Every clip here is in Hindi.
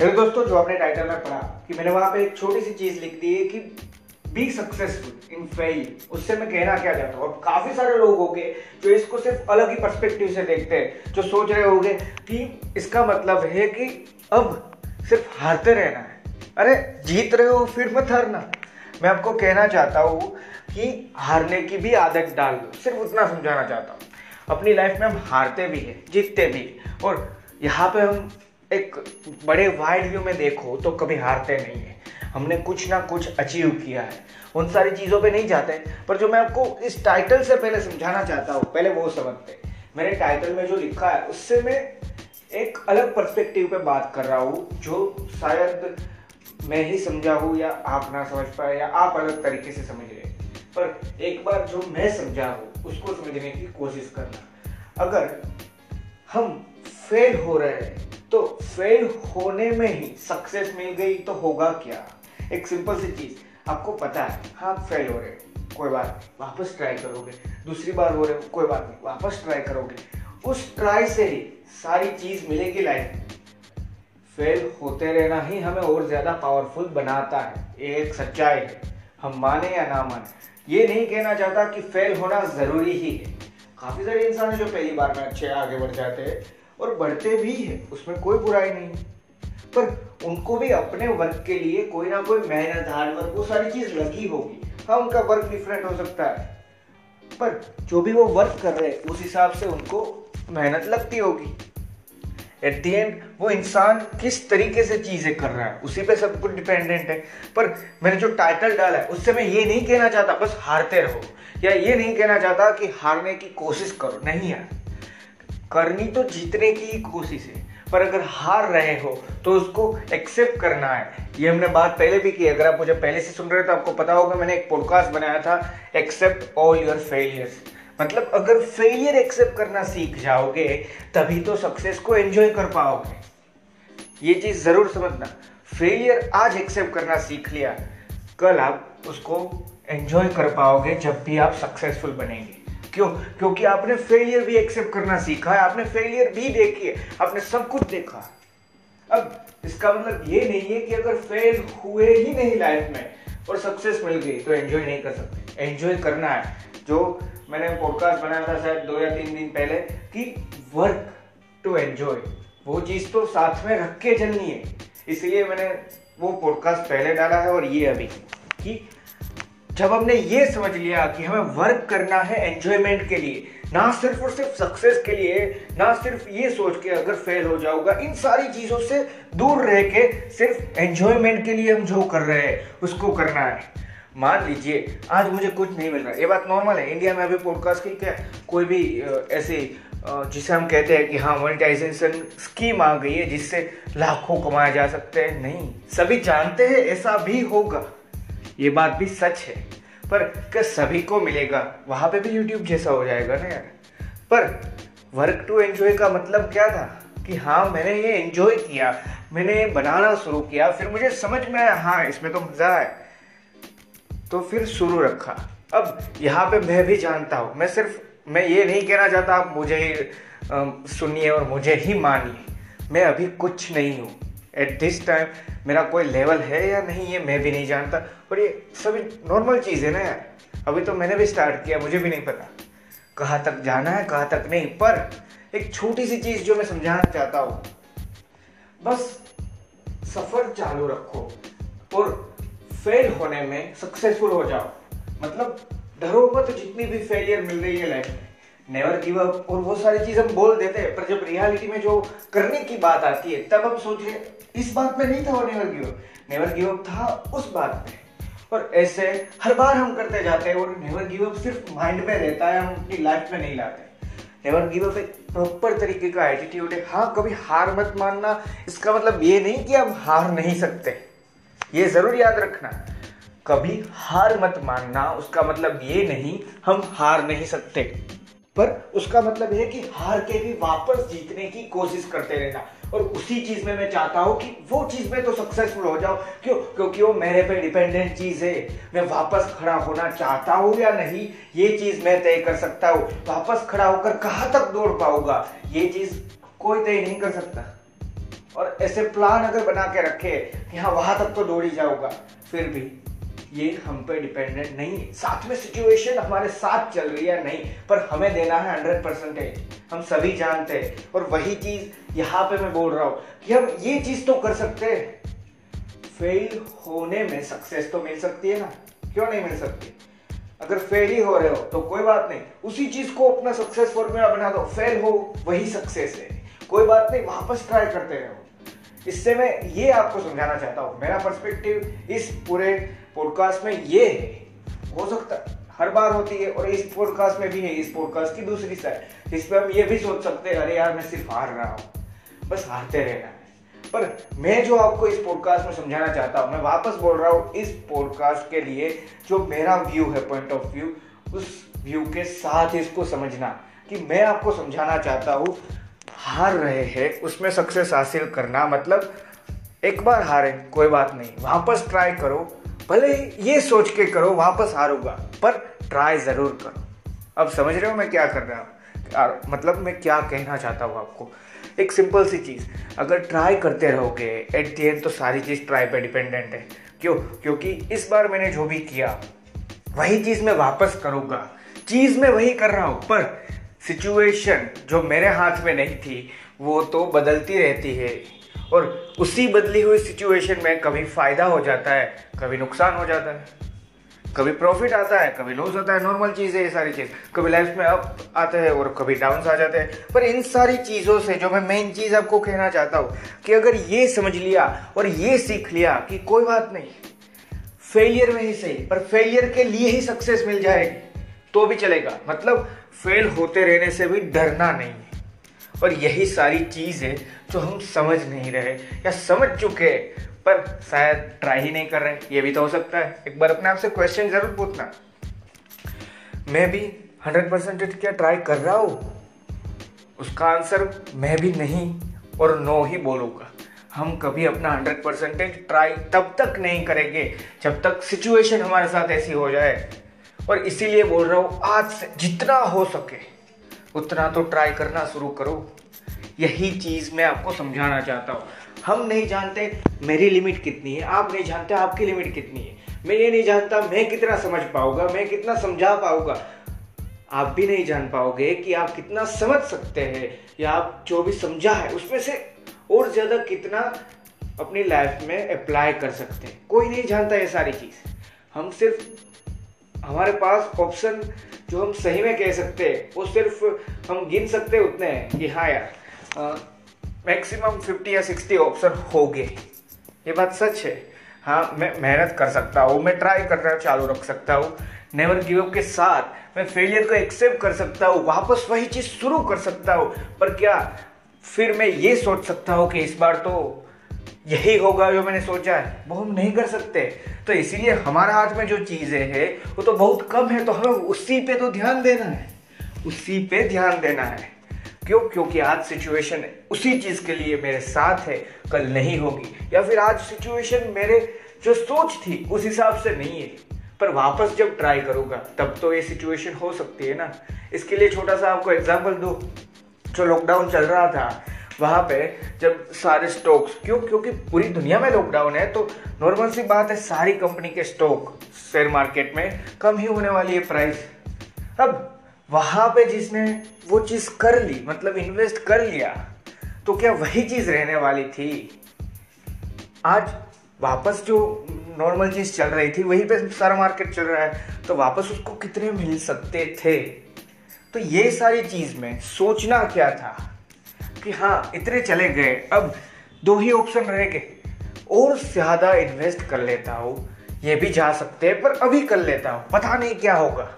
हेलो दोस्तों, जो आपने टाइटल में पढ़ा, कि मैंने वहाँ पे एक छोटी सी चीज़ लिख दी है कि बी सक्सेसफुल इन फेल उससे मैं कहना क्या चाहता हूँ? और काफ़ी सारे लोग होंगे जो इसको सिर्फ़ अलग ही पर्सपेक्टिव से देखते हैं, जो सोच रहे होंगे कि इसका मतलब है कि अब सिर्फ़ हारते रहना है। अरे, जीत रहे हो, फिर मत हारना। मैं आपको कहना चाहता हूँ कि हारने की भी आदत डाल दो। सिर्फ़ उतना समझाना चाहता हूँ। अपनी लाइफ में हम हारते भी हैं, जीतते भी और यहाँ पे हम एक बड़े वाइड व्यू में देखो तो कभी हारते नहीं है। हमने कुछ ना कुछ अचीव किया है। उन सारी चीज़ों पे नहीं जाते पर जो मैं आपको इस टाइटल से पहले समझाना चाहता हूँ, पहले वो समझते मेरे टाइटल में जो लिखा है, उससे मैं एक अलग पर्सपेक्टिव पे बात कर रहा हूँ, जो शायद मैं ही समझा हूँ या आप ना समझ पाए या आप अलग तरीके से समझ रहे पर एक बार जो मैं समझा हूँ, उसको समझने की कोशिश करना। अगर हम फेल हो रहे हैं तो फेल होने में ही सक्सेस मिल गई तो होगा क्या? एक सिंपल सी चीज़, आपको पता है हाँ फेल हो रहे कोई बात नहीं, वापस ट्राई करोगे, दूसरी बार हो रहे हो, कोई बात नहीं, वापस ट्राई करोगे। उस ट्राई से ही सारी चीज़ मिलेगी लाइफ में। फेल होते रहना ही हमें और ज़्यादा पावरफुल बनाता है एक सच्चाई है, हम माने या ना माने। ये नहीं कहना चाहता कि फेल होना ज़रूरी ही है। काफ़ी सारे इंसान जो पहली बार में अच्छे आगे बढ़ जाते हैं और बढ़ते भी है, उसमें कोई बुराई नहीं। पर उनको भी अपने वर्क के लिए कोई ना कोई मेहनत हार्ड वर्क वो सारी चीज़ लगी होगी। हाँ उनका वर्क डिफरेंट हो सकता है। पर जो भी वो वर्क कर रहे हैं, उस हिसाब से उनको मेहनत लगती होगी। एट दी एंड वो इंसान किस तरीके से चीज़ें कर रहा है, उसी पे सब कुछ डिपेंडेंट है। पर मैंने जो टाइटल डाला है, उससे मैं ये नहीं कहना चाहता, बस हारते रहो। या ये नहीं कहना चाहता कि हारने की कोशिश करो। नहीं यार। करनी तो जीतने की ही कोशिश है, पर अगर हार रहे हो तो उसको एक्सेप्ट करना है। ये हमने बात पहले भी की, अगर आप मुझे पहले से सुन रहे हो तो आपको पता होगा, मैंने एक पॉडकास्ट बनाया था एक्सेप्ट ऑल योर फेलियर्स मतलब अगर फेलियर एक्सेप्ट करना सीख जाओगे, तभी तो सक्सेस को एंजॉय कर पाओगे। ये चीज़ ज़रूर समझना। फेलियर आज एक्सेप्ट करना सीख लिया, कल आप उसको एंजॉय कर पाओगे जब भी आप सक्सेसफुल बनेंगे। क्यों? क्योंकि आपने फेलियर भी एक्सेप्ट करना सीखा है, आपने फेलियर भी देखी है, आपने सब कुछ देखा अब इसका मतलब ये नहीं है कि अगर फेल हुए ही नहीं लाइफ में और सक्सेस मिल गई तो एंजॉय नहीं कर सकते। एंजॉय करना है। जो मैंने पॉडकास्ट बनाया था शायद दो या तीन दिन पहले, कि वर्क टू एंजॉय वो चीज़ तो साथ में रख के चलनी है। इसलिए मैंने वो पॉडकास्ट पहले डाला है और ये अभी। कि जब हमने ये समझ लिया कि हमें वर्क करना है एंजॉयमेंट के लिए, ना सिर्फ़ और सिर्फ़ सक्सेस के लिए, ना सिर्फ़ ये सोच के अगर फेल हो जाऊँगा, इन सारी चीज़ों से दूर रह के सिर्फ़ एंजॉयमेंट के लिए हम जो कर रहे हैं, उसको करना है। मान लीजिए, आज मुझे कुछ नहीं मिल रहा। ये बात नॉर्मल है। इंडिया में अभी पॉडकास्ट की क्या कोई भी ऐसे जिसे हम कहते हैं कि हाँ मोनिटाइजेशन स्कीम आ गई है, जिससे लाखों कमाए जा सकते हैं। नहीं। सभी जानते हैं, ऐसा भी होगा। ये बात भी सच है। पर क्या सभी को मिलेगा? वहाँ पे भी यूट्यूब जैसा हो जाएगा ना यार। पर वर्क टू एंजॉय का मतलब क्या था? कि हाँ मैंने ये एंजॉय किया, मैंने बनाना शुरू किया, फिर मुझे समझ में आया हाँ इसमें तो मज़ा है। तो फिर शुरू रखा। अब यहाँ पे मैं भी जानता हूँ, मैं सिर्फ़, मैं ये नहीं कहना चाहता आप मुझे सुनिए और मुझे ही मानिए। मैं अभी कुछ नहीं हूँ। एट दिस टाइम मेरा कोई लेवल है या नहीं, ये मैं भी नहीं जानता। और ये सभी नॉर्मल चीज़ है ना यार। अभी तो मैंने भी स्टार्ट किया, मुझे भी नहीं पता। कहाँ तक जाना है, कहाँ तक नहीं। पर एक छोटी सी चीज़ जो मैं समझाना चाहता हूँ। बस सफ़र चालू रखो और फेल होने में सक्सेसफुल हो जाओ। मतलब डरो मत जितनी भी फेलियर मिल रही है लाइफ में। नेवर गिव अप और वो सारी चीज़ हम बोल देते हैं, पर जब रियलिटी में जो करने की बात आती है, तब हम सोच रहे इस बात में नहीं था वो never give up never give up था उस बात में। और ऐसे हर बार हम करते जाते हैं और नेवर गिव अप सिर्फ़ माइंड में रहता है, हम अपनी लाइफ में नहीं लाते। नेवर गिव अप एक प्रॉपर तरीके का एटीट्यूड है। हाँ कभी हार मत मानना, इसका मतलब ये नहीं कि हम हार नहीं सकते। ये ज़रूर याद रखना। कभी हार मत मानना, उसका मतलब ये नहीं, हम हार नहीं सकते। पर उसका मतलब है कि हार के भी वापस जीतने की कोशिश करते रहना। और उसी चीज़ में मैं चाहता हूँ कि वो चीज़ में तो सक्सेसफुल हो जाओ। क्यों? क्योंकि वो मेरे पे डिपेंडेंट चीज़ है। मैं वापस खड़ा होना चाहता हूँ या नहीं, ये चीज़ मैं तय कर सकता हूँ। वापस खड़ा होकर कहाँ तक दौड़ पाऊँगा? ये चीज़ कोई तय नहीं कर सकता। और ऐसे प्लान अगर बना के रखे कि हाँ वहाँ तक तो दौड़ ही जाऊँगा। फिर भी ये हम पे डिपेंडेंट नहीं है। साथ में सिचुएशन हमारे साथ चल रही है, नहीं, पर हमें देना है हंड्रेड परसेंटेज हम सभी जानते हैं, और वही चीज़ यहाँ पे मैं बोल रहा हूँ कि हम ये चीज़ तो कर सकते हैं। फेल होने में सक्सेस तो मिल सकती है ना? क्यों नहीं मिल सकती? अगर फेल ही हो रहे हो तो कोई बात नहीं। उसी चीज़ को अपना सक्सेस फॉर्मूला बना दो। फेल हो, वही सक्सेस है। कोई बात नहीं, वापस ट्राई करते रहो। इससे मैं ये आपको समझाना चाहता हूँ। मेरा पर्सपेक्टिव इस पूरे पॉडकास्ट में ये है। हो सकता हर बार होती है और इस पॉडकास्ट में भी है, इस पॉडकास्ट की दूसरी साइड इस पर हम ये भी सोच सकते हैं, अरे यार, मैं सिर्फ़ हार रहा हूँ। बस हारते रहना है। पर मैं जो आपको इस पॉडकास्ट में समझाना चाहता हूँ, मैं वापस बोल रहा हूँ, इस पॉडकास्ट के लिए जो मेरा व्यू है पॉइंट ऑफ़ व्यू उस व्यू के साथ इसको समझना कि मैं आपको समझाना चाहता हूँ, हार रहे हैं, उसमें सक्सेस हासिल करना मतलब एक बार हारे, कोई बात नहीं। वापस ट्राई करो भले ये सोच के करो, वापस हारूँगा, पर ट्राई ज़रूर करो। अब समझ रहे हो मैं क्या कर रहा हूँ? मतलब मैं क्या कहना चाहता हूँ आपको? एक सिंपल सी चीज़, अगर ट्राई करते रहोगे एट दी एंड तो सारी चीज़ ट्राई पे डिपेंडेंट है। क्यों? क्योंकि इस बार मैंने जो भी किया, वही चीज़ मैं वापस करूँगा। चीज़ मैं वही कर रहा हूँ, पर सिचुएशन जो मेरे हाथ में नहीं थी, वो तो बदलती रहती है। और उसी बदली हुई सिचुएशन में कभी फ़ायदा हो जाता है, कभी नुकसान हो जाता है। कभी प्रॉफिट आता है, कभी लॉस होता है नॉर्मल चीज़ है ये सारी चीज़। कभी लाइफ में अप आते हैं और कभी डाउन आ जाते हैं। पर इन सारी चीज़ों से जो मैं मेन चीज़ आपको कहना चाहता हूँ, कि अगर ये समझ लिया और ये सीख लिया कि कोई बात नहीं फेलियर में ही सही, पर फेलियर के लिए ही सक्सेस मिल जाएगी तो भी चलेगा। मतलब फेल होते रहने से भी डरना नहीं है। और यही सारी चीज़ है जो हम समझ नहीं रहे या समझ चुके पर शायद ट्राई ही नहीं कर रहे ये भी तो हो सकता है। एक बार अपने आप से क्वेश्चन ज़रूर पूछना। मैं भी हंड्रेड परसेंटेज क्या ट्राई कर रहा हूँ? उसका आंसर मैं भी नहीं और नो ही बोलूँगा। हम कभी अपना हंड्रेड परसेंटेज ट्राई तब तक नहीं करेंगे जब तक सिचुएशन हमारे साथ ऐसी हो जाए। और इसीलिए बोल रहा हूँ, आज से जितना हो सके। उतना तो ट्राई करना शुरू करो। यही चीज़ मैं आपको समझाना चाहता हूँ। हम नहीं जानते मेरी लिमिट कितनी है, आप नहीं जानते आपकी लिमिट कितनी है। मैं ये नहीं जानता मैं कितना समझ पाऊँगा, मैं कितना समझा पाऊँगा। आप भी नहीं जान पाओगे कि आप कितना समझ सकते हैं, या आप जो भी समझा है, उसमें से और ज़्यादा कितना अपनी लाइफ में अप्लाई कर सकते हैं। कोई नहीं जानता ये सारी चीज़। हम सिर्फ़, हमारे पास ऑप्शन जो हम सही में कह सकते हैं, वो सिर्फ़ हम गिन सकते उतने हैं कि हाँ यार मैक्सिमम फिफ्टी या सिक्सटी ऑप्शन हो गए ये बात सच है। हाँ मैं मेहनत कर सकता हूँ, मैं ट्राई करना चालू रख सकता हूँ नेवर गिव अप के साथ मैं फेलियर को एक्सेप्ट कर सकता हूँ, वापस वही चीज़ शुरू कर सकता हूँ। पर क्या फिर मैं ये सोच सकता हूँ कि इस बार तो यही होगा जो मैंने सोचा है, वो हम नहीं कर सकते। तो इसीलिए हमारे हाथ में जो चीज़ें हैं, वो तो बहुत कम है तो हमें उसी पे तो ध्यान देना है। उसी पे ध्यान देना है। क्यों? क्योंकि आज सिचुएशन उसी चीज़ के लिए मेरे साथ है, कल नहीं होगी। या फिर आज सिचुएशन मेरे जो सोच थी, उस हिसाब से नहीं है। पर वापस जब ट्राई करूँगा, तब तो ये सिचुएशन हो सकती है ना। इसके लिए छोटा सा आपको एग्ज़ाम्पल दो। जो लॉकडाउन चल रहा था वहाँ पे जब सारे स्टॉक्स, क्यों? क्योंकि पूरी दुनिया में लॉकडाउन है तो नॉर्मल सी बात है, सारी कंपनी के स्टॉक शेयर मार्केट में कम ही होने वाली है प्राइस अब वहाँ पे जिसने वो चीज़ कर ली मतलब इन्वेस्ट कर लिया तो क्या वही चीज़ रहने वाली थी? आज वापस जो नॉर्मल चीज़ चल रही थी, वहीं पे सारा मार्केट चल रहा है तो वापस उसको कितने मिल सकते थे? तो ये सारी चीज़ में सोचना क्या था? कि हाँ इतने चले गए। अब दो ही ऑप्शन रह गए। और ज़्यादा इन्वेस्ट कर लेता हूँ, ये भी जा सकते हैं, पर अभी कर लेता हूँ। पता नहीं क्या होगा।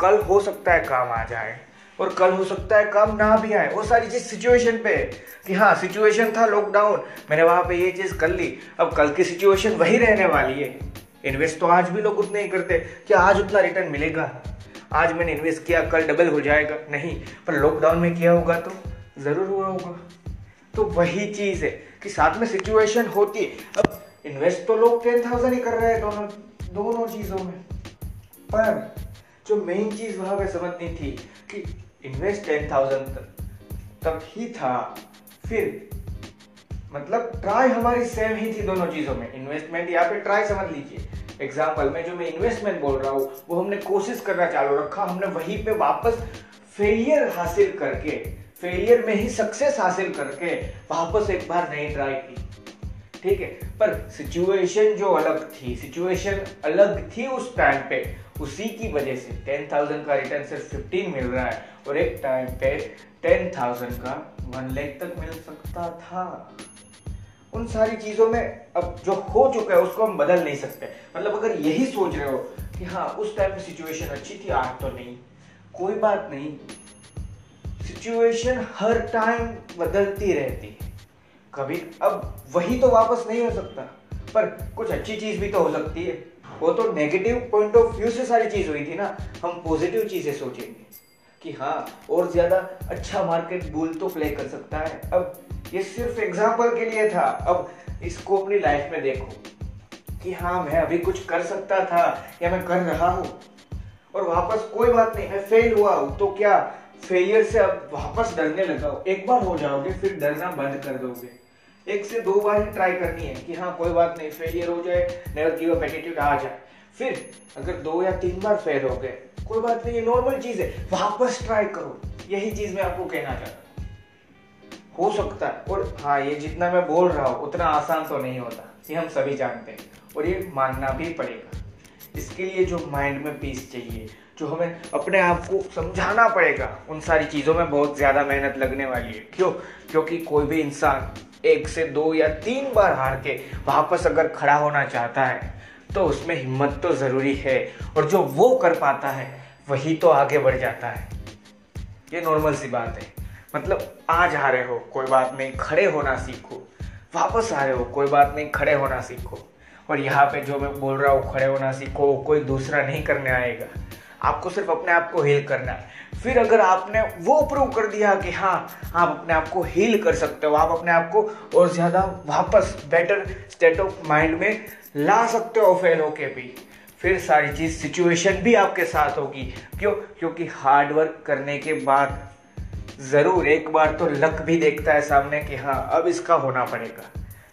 कल हो सकता है काम आ जाए, और कल हो सकता है काम ना भी आए। वो सारी चीज़ सिचुएशन पे है कि हाँ सिचुएशन था लॉकडाउन मैंने वहाँ पे ये चीज़ कर ली। अब कल की सिचुएशन वही रहने वाली है। इन्वेस्ट तो आज भी लोग उतने ही करते कि आज उतना रिटर्न मिलेगा। आज मैंने इन्वेस्ट किया, कल डबल हो जाएगा। नहीं, पर लॉकडाउन में किया होगा तो। ज़रूर हुआ होगा। तो वही चीज़ है कि साथ में सिचुएशन होती है। अब इन्वेस्ट तो लोग टेन थाउज़ेंड ही कर रहे हैं दोनों दोनों चीज़ों में। पर जो मेन चीज़ वहाँ पे समझनी थी कि इन्वेस्ट टेन थाउज़ेंड तक ही था। फिर मतलब ट्राई हमारी सेम ही थी दोनों चीज़ों में। इन्वेस्टमेंट यहाँ पे ट्राई समझ लीजिए। एग्ज़ाम्पल में जो मैं इन्वेस्टमेंट बोल रहा हूँ, वो हमने कोशिश करना चालू रखा। हमने वहीं पे वापस फेलियर हासिल करके फेलियर में ही सक्सेस हासिल करके वापस एक बार नई ट्राई की। ठीक है? पर सिचुएशन जो अलग थी सिचुएशन अलग थी उस टाइम पे, उसी की वजह से टेन थाउज़ेंड का रिटर्न सिर्फ़ फिफ्टीन मिल रहा है और एक टाइम पे टेन थाउज़ेंड का वन लेख तक मिल सकता था। उन सारी चीज़ों में अब जो हो चुका है, उसको हम बदल नहीं सकते। मतलब अगर यही सोच रहे हो कि हाँ उस टाइम पे सिचुएशन अच्छी थी, आज तो नहीं। कोई बात नहीं। सिचुएशन हर टाइम बदलती रहती है। कभी अब वही तो वापस नहीं हो सकता, पर कुछ अच्छी चीज़ भी तो हो सकती है। वो तो नेगेटिव पॉइंट ऑफ़ व्यू से सारी चीज़ हुई थी ना, हम पॉजिटिव चीज़ें सोचेंगे कि हाँ और ज़्यादा अच्छा मार्केट बुल तो प्ले कर सकता है। अब ये सिर्फ़ एग्ज़ाम्पल के लिए था, अब इसको अपनी लाइफ में देखो कि हाँ मैं अभी कुछ कर सकता था या मैं कर रहा हूँ, और वापस कोई बात नहीं, मैं फेल हुआ हूँ तो क्या फेलियर से अब वापस डरने लगा हो एक बार हो जाओगे, फिर डरना बंद कर दोगे। एक से दो बार ही ट्राई करनी है कि हाँ कोई बात नहीं फेलियर हो जाए नेवर गिव अप एटीट्यूड आ जाए। फिर अगर दो या तीन बार फेल हो गए, कोई बात नहीं, ये नॉर्मल चीज़ है। वापस ट्राई करो। यही चीज़ मैं आपको कहना चाहता हूँ। हो सकता है, और हाँ ये जितना मैं बोल रहा हूँ, उतना आसान तो नहीं होता, ये हम सभी जानते हैं, और ये मानना भी पड़ेगा। इसके लिए जो माइंड में पीस चाहिए जो हमें अपने आप को समझाना पड़ेगा, उन सारी चीज़ों में बहुत ज़्यादा मेहनत लगने वाली है। क्यों? क्योंकि कोई भी इंसान एक से दो या तीन बार हार के वापस अगर खड़ा होना चाहता है तो उसमें हिम्मत तो ज़रूरी है और जो वो कर पाता है, वही तो आगे बढ़ जाता है। ये नॉर्मल सी बात है। मतलब आज रहे हो, कोई बात नहीं, खड़े होना सीखो। वापस रहे हो, कोई बात नहीं, खड़े होना सीखो। और यहाँ पे जो मैं बोल रहा हूँ, खड़े होना सीखो, कोई दूसरा नहीं करने आएगा। आपको सिर्फ़ अपने आप को हील करना है। फिर अगर आपने वो प्रूव कर दिया कि हाँ आप अपने आप को हील कर सकते हो, आप अपने आप को और ज़्यादा वापस बेटर स्टेट ऑफ़ माइंड में ला सकते हो फेल होके भी। फिर सारी चीज़ सिचुएशन भी आपके साथ होगी। क्यों? क्योंकि हार्ड वर्क करने के बाद ज़रूर एक बार तो लक भी देखता है सामने कि हाँ अब इसका होना पड़ेगा।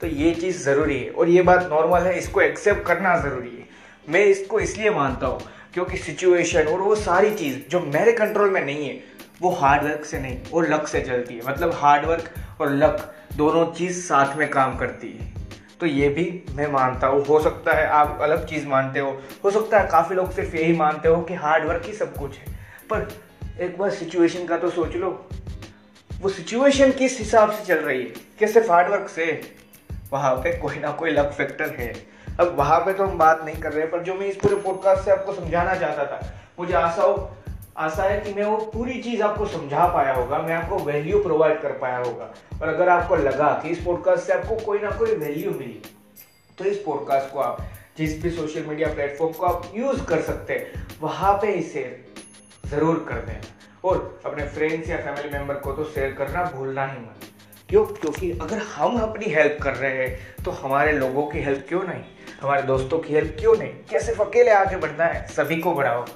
तो ये चीज़ ज़रूरी है और ये बात नॉर्मल है, इसको एक्सेप्ट करना ज़रूरी है। मैं इसको इसलिए मानता हूँ क्योंकि सिचुएशन और वो सारी चीज़ जो मेरे कंट्रोल में नहीं है, वो हार्ड वर्क से नहीं, वो लक से चलती है। मतलब हार्ड वर्क और लक दोनों चीज़ साथ में काम करती है। तो ये भी मैं मानता हूँ। हो सकता है आप अलग चीज़ मानते हो। हो सकता है काफ़ी लोग सिर्फ़ यही मानते हो कि हार्ड वर्क ही सब कुछ है। पर एक बार सिचुएशन का तो सोच लो। वो सिचुएशन किस हिसाब से चल रही है? क्या सिर्फ़ हार्डवर्क से? वहाँ पे कोई ना कोई लक फैक्टर है। अब वहाँ पे तो हम बात नहीं कर रहे पर जो मैं इस पूरे पॉडकास्ट से आपको समझाना चाहता था, मुझे आशा हो, आशा है कि मैं वो पूरी चीज़ आपको समझा पाया होगा, मैं आपको वैल्यू प्रोवाइड कर पाया होगा। और अगर आपको लगा कि इस पॉडकास्ट से आपको कोई ना कोई वैल्यू मिली तो इस पॉडकास्ट को आप, जिस भी सोशल मीडिया प्लेटफॉर्म को आप यूज़ कर सकते हैं, वहाँ पे इसे ज़रूर कर देना और अपने फ्रेंड्स या फैमिली मेंबर को तो शेयर करना भूलना ही मत। क्यों? क्योंकि अगर हम अपनी हेल्प कर रहे हैं तो हमारे लोगों की हेल्प क्यों नहीं? हमारे दोस्तों की हेल्प क्यों नहीं? क्या सिर्फ़ अकेले आगे बढ़ना है? सभी को बढ़ाओ।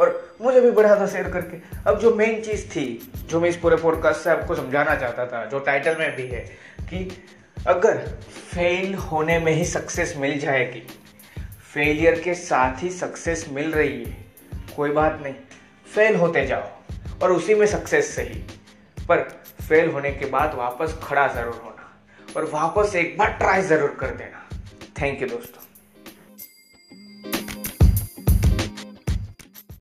और मुझे भी बढ़ा था शेयर करके। अब जो मेन चीज़ थी, जो मैं इस पूरे पॉडकास्ट से आपको समझाना चाहता था, जो टाइटल में भी है, कि अगर फेल होने में ही सक्सेस मिल जाएगी फेलियर के साथ ही सक्सेस मिल रही है, कोई बात नहीं। फेल होते जाओ, और उसी में सक्सेस सही। पर फेल होने के बाद वापस खड़ा ज़रूर होना, और वापस एक बार ट्राई ज़रूर कर देना। थैंक यू दोस्तों।